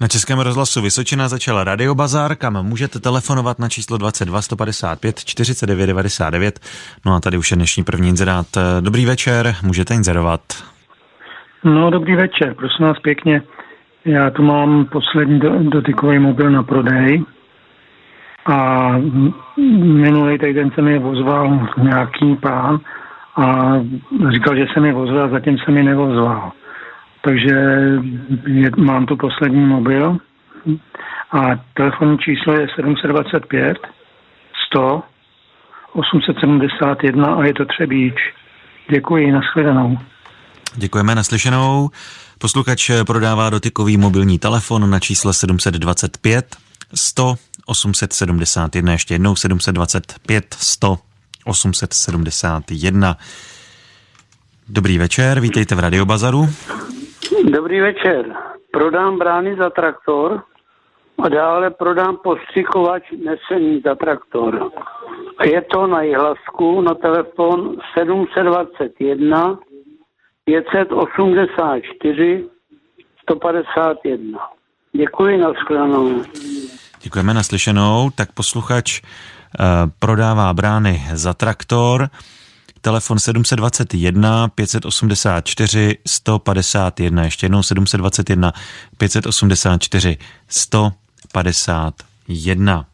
Na Českém rozhlasu Vysočina začala Radiobazar, kam můžete telefonovat na číslo 22 155 49 99. No a tady už je dnešní první inzerát. Dobrý večer, můžete inzerovat. No, dobrý večer, prosím vás pěkně. Já tu mám poslední dotykový mobil na prodej a minulý týden se mi vozval nějaký pán a říkal, že se mi vozval, zatím se mi nevozval. Takže je, mám tu poslední mobil a telefonní číslo je 725 100 871 a je to Třebíč. Děkuji, nashledanou. Děkujeme naslyšenou. Posluchač prodává dotykový mobilní telefon na číslo 725 100 871, ještě jednou 725 100 871. Dobrý večer, vítejte v Radiobazaru. Dobrý večer. Prodám brány za traktor a dále prodám postřikovač nesený za traktor. Je to na jihlasku na telefon 721 584 151. Děkuji, na shledanou. Děkujeme naslyšenou. Tak posluchač uh, prodává brány za traktor telefon 721 584 151, ještě jednou 721 584 151.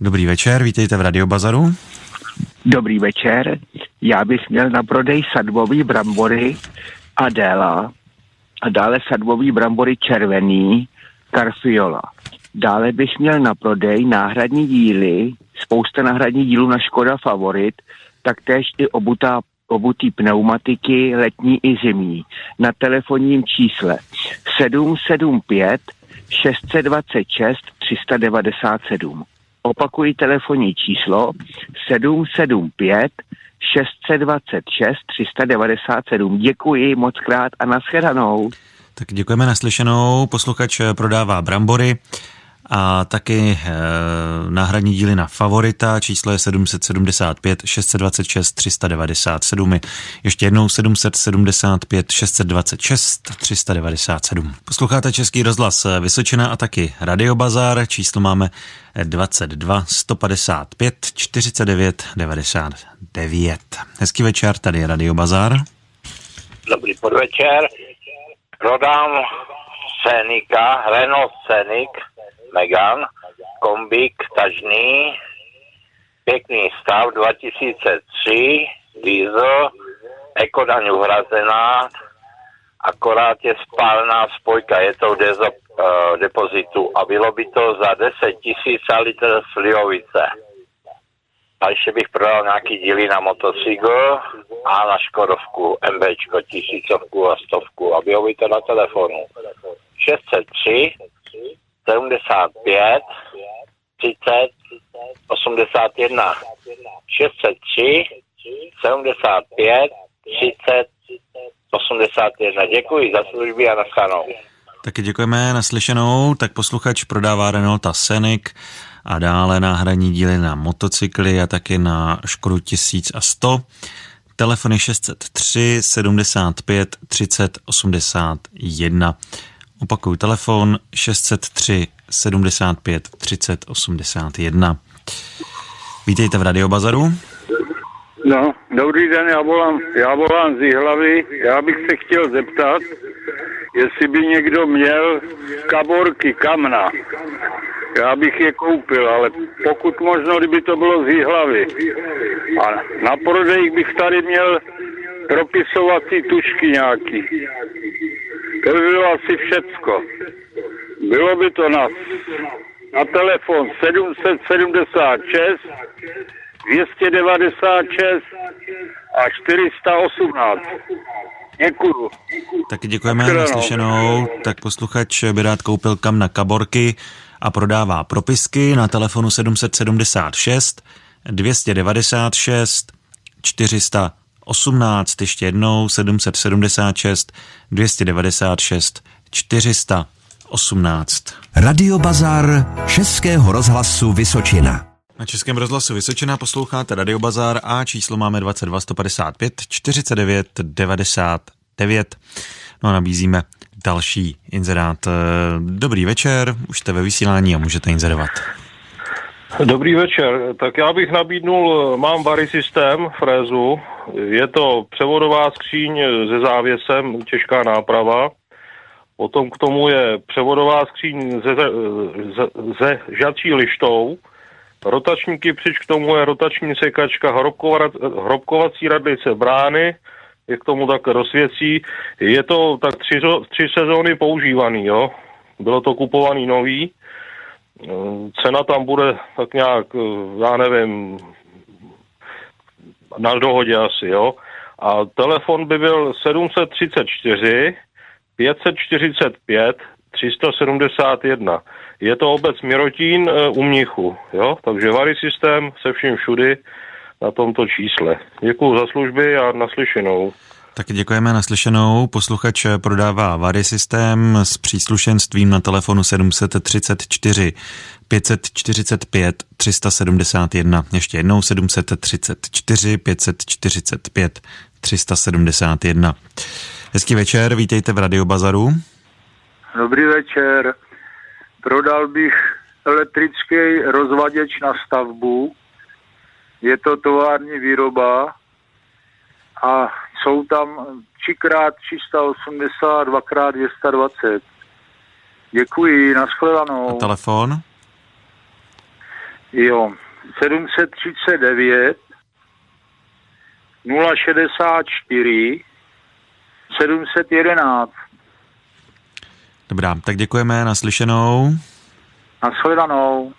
Dobrý večer, vítejte v Radiobazaru. Dobrý večer, já bych měl na prodej sadbový brambory Adela a dále sadbový brambory červený Carfiola. Dále bych měl na prodej náhradní díly spousta náhradních dílů na Škoda Favorit, taktéž i obutá obutý pneumatiky letní i zimní na telefonním čísle 775 626 397. Opakuji telefonní číslo 775 626 397. Děkuji moc krát a nashledanou. Tak děkujeme naslyšenou. Posluchač prodává brambory a taky e, náhradní díly na Favorita, číslo je 775 626 397. Ještě jednou 775 626 397. Posloucháte Český rozhlas Vysočina a taky Radiobazar, číslo máme 22 155 49 99. Hezký večer, tady je Radiobazar. Dobrý podvečer. Prodám Senika, Renault Scenic Megan, kombík tažný, pěkný stav 2003, diesel, ekodaň uhrazená, akorát je spálná spojka, je to dezo, uh, depozitu a bylo by to za 10 tisíc litr slivovice. A ještě bych prodal nějaký díly na motocykl a na Škodovku, MBčko, tisícovku a stovku a bylo by to na telefonu. 603 75 30 81 603 75 30 81. Děkuji za služby a naschanou. Taky děkujeme naslyšenou. Tak posluchač prodává Renaulta Scenic a dále náhradní díly na motocykly a taky na Škodu 1100. Telefony 603 75 30 81. Opakuju telefon 603 75 30 81. Vítejte v Radiobazaru. No, dobrý den, já volám, já volám z hlavy. Já bych se chtěl zeptat, jestli by někdo měl kaborky kamna. Já bych je koupil, ale pokud možno, kdyby to bylo z hlavy. A na prodej bych tady měl propisovací tušky nějaký. To by bylo asi všecko. Bylo by to na, na telefon 776 296 a 418. Děkuju. Taky děkujeme na slyšenou. Tak posluchač by rád koupil kam na kaborky a prodává propisky na telefonu 776 296 400 18, ještě jednou 776 296 418. Radio Bazar Českého rozhlasu Vysočina. Na Českém rozhlasu Vysočina posloucháte Radio Bazar a číslo máme 22 155 49 99. No a nabízíme další inzerát. Dobrý večer, už jste ve vysílání a můžete inzerovat. Dobrý večer. Tak já bych nabídnul, mám Vary systém frézu. Je to převodová skříň se závěsem, těžká náprava. Potom k tomu je převodová skříň ze, ze, ze žadčí lištou. Rotační kypřič k tomu je rotační sekačka, hrobkovací radlice brány, je k tomu tak rozsvěcí. Je to tak tři, tři sezóny používaný, jo. Bylo to kupovaný nový. Cena tam bude tak nějak, já nevím, na dohodě asi, jo. A telefon by byl 734 545 371. Je to obec Mirotín e, u Mnichu, jo? Takže Vary systém se vším všudy na tomto čísle. Děkuji za služby a naslyšenou. Taky děkujeme naslyšenou. Posluchač prodává Vary systém s příslušenstvím na telefonu 734 545 371. Ještě jednou 734 545 371. Hezký večer, vítejte v Radiobazaru. Dobrý večer. Prodal bych elektrický rozvaděč na stavbu. Je to tovární výroba a jsou tam 3x380, 2x220. Děkuji, nashledanou. A telefon? Jo, 739 064 711. Dobrá, tak děkujeme, naslyšenou. Nashledanou.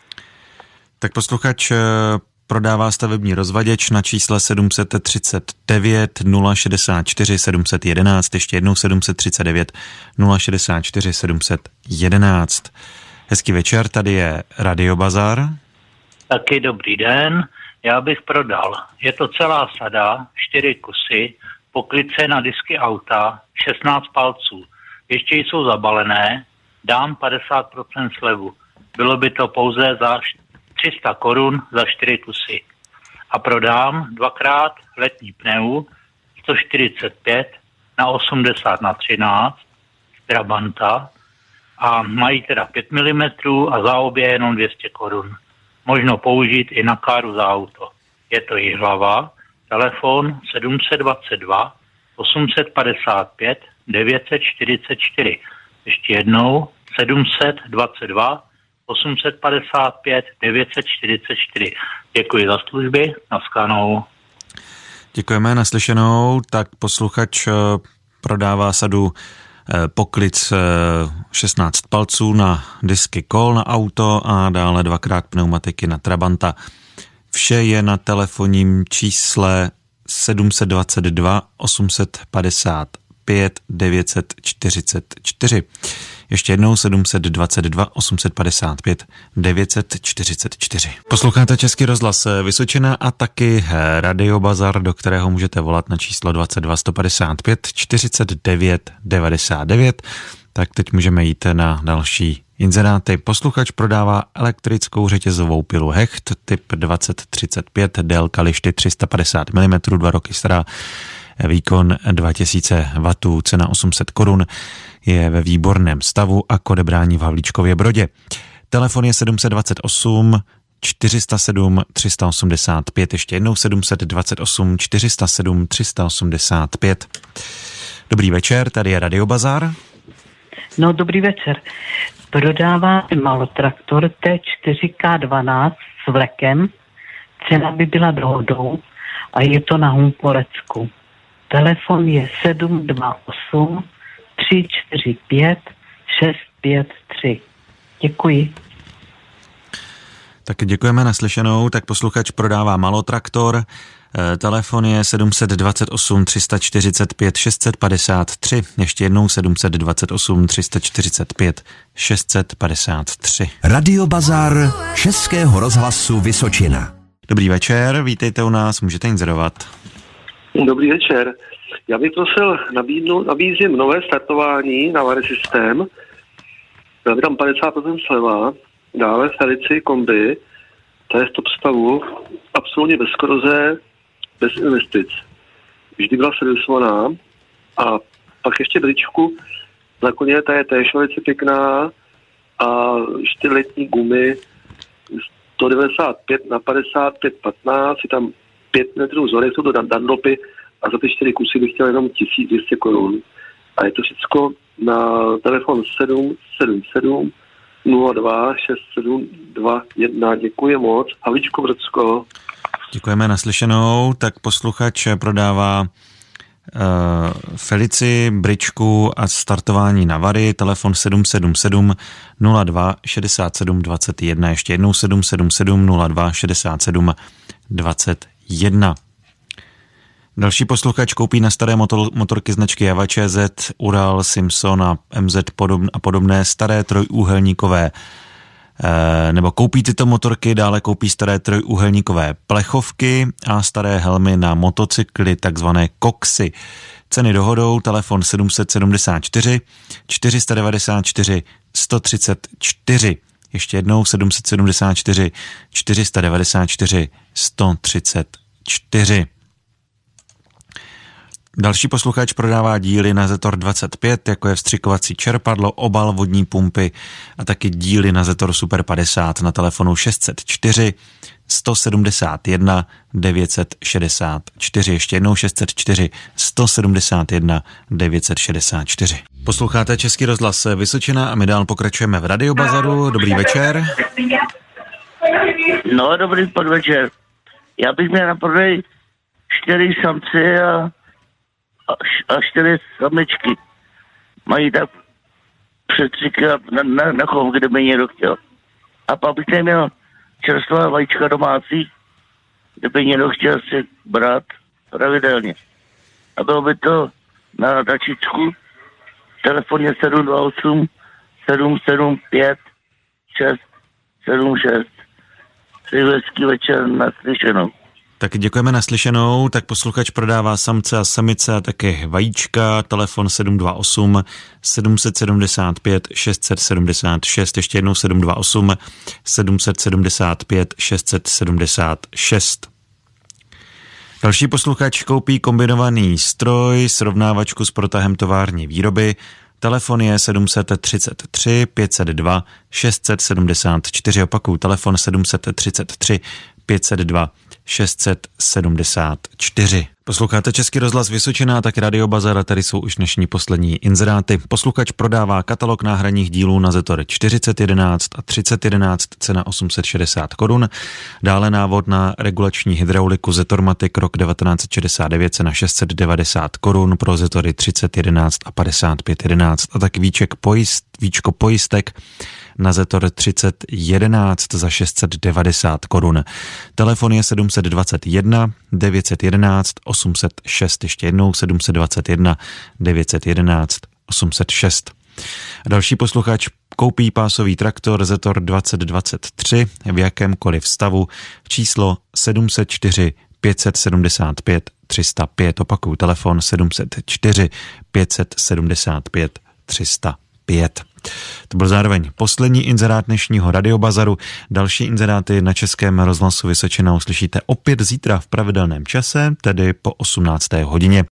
Tak posluchač eh, prodává stavební rozvaděč na čísle 739 064 711, ještě jednou 739 064 711. Hezký večer, tady je Radio Bazar. Taky dobrý den, já bych prodal. Je to celá sada, čtyři kusy, poklice na disky auta, 16 palců. Ještě jsou zabalené, dám 50% slevu. Bylo by to pouze za 300 korun za 4 kusy. A prodám dvakrát letní pneu 145 na 80 na 13 Trabanta a mají teda 5 mm a za obě jenom 200 korun. Možno použít i na káru za auto. Je to jich hlava, telefon 722 855 944. Ještě jednou 722 855 944. Děkuji za služby, naskanou. Děkujeme, naslyšenou. Tak posluchač eh, prodává sadu eh, poklic 16 eh, palců na disky kol na auto a dále dvakrát pneumatiky na Trabanta. Vše je na telefonním čísle 722 855 944. Ještě jednou 722 855 944. Posloucháte Český rozhlas Vysočina a taky Radio Bazar, do kterého můžete volat na číslo 22 155 49 99. Tak teď můžeme jít na další inzeráty. Posluchač prodává elektrickou řetězovou pilu Hecht typ 2035, délka lišty 350 mm, dva roky stará, výkon 2000 W, cena 800 korun je ve výborném stavu a k odebrání v Havlíčkově Brodě. Telefon je 728 407 385, ještě jednou 728 407 385. Dobrý večer, tady je Radio Bazar. No, dobrý večer. Prodává malotraktor T4K12 s vlekem. Cena by byla dohodou a je to na Humpolecku. Telefon je 728 345 653. Děkuji. Tak děkujeme naslyšenou. Tak posluchač prodává malotraktor. Eh, telefon je 728 345 653. Ještě jednou 728 345 653. Radio Bazar Českého rozhlasu Vysočina. Dobrý večer, vítejte u nás, můžete inzerovat. Dobrý večer. Já bych prosil nabídnout, nabízím nové startování na Vary systém. Dal by tam 50% sleva, dále Felici kombi, to je stop stavu, absolutně bez koroze, bez investic. Vždy byla servisovaná a pak ještě bričku Na koně ta je též velice pěkná a čtyřletní gumy 195 na 55, 15, je tam 5 metrů zhorek, jsou to dandopy a za ty čtyři kusy bych chtěl jenom 1200 korun. A je to všechno na telefon 777 02 6721. Děkuji moc. Havličko Brzko. Děkujeme naslyšenou. Tak posluchač prodává uh, Felici, Bričku a startování na Vary, telefon 777 02 67 21, ještě jednou 777 02 67 21. Další posluchač koupí na staré motor, motorky značky Java ČZ, Ural, Simpson a MZ podob, a podobné staré trojúhelníkové e, nebo koupí tyto motorky, dále koupí staré trojúhelníkové plechovky a staré helmy na motocykly, takzvané koksy. Ceny dohodou, telefon 774 494 134. Ještě jednou 774 494 134. Další posluchač prodává díly na Zetor 25, jako je vstřikovací čerpadlo, obal vodní pumpy a taky díly na Zetor Super 50 na telefonu 604 171 964. Ještě jednou 604 171 964. Posloucháte Český rozhlas Vysočina a my dál pokračujeme v Radiobazaru. Dobrý večer. No, dobrý podvečer. Já bych měl na prodej čtyři samci a a čtyři samičky. Mají tak před třikrát na, na, na chov, kde by někdo chtěl. A pak bych neměl čerstvá vajíčka domácí, kdyby někdo chtěl si brát pravidelně. A bylo by to na dačičku telefoně 728 775 676. Přeji hezký večer naslyšenou. Tak děkujeme naslyšenou, tak posluchač prodává samce a samice a také vajíčka, telefon 728 775 676, ještě jednou 728 775 676. Další posluchač koupí kombinovaný stroj, srovnávačku s protahem tovární výroby, Telefon je 733 502 674, opakuju, telefon 733 502 674. Posloucháte Český rozhlas Vysočina a tak Radio Bazar, tady jsou už dnešní poslední inzeráty. Posluchač prodává katalog náhradních dílů na Zetor 4011 a 3011, cena 860 korun. Dále návod na regulační hydrauliku Zetormatic rok 1969, cena 690 korun pro Zetory 3011 a 5511 a tak víček pojist, víčko pojistek na Zetor 3011 za 690 korun. Telefon je 721 911 806, ještě jednou 721 911 806. Další posluchač koupí pásový traktor Zetor 2023 v jakémkoliv stavu číslo 704 575 305. Opakuju telefon 704 575 305. To byl zároveň poslední inzerát dnešního radiobazaru. Další inzeráty na Českém rozhlasu Vysočina uslyšíte opět zítra v pravidelném čase, tedy po 18. hodině.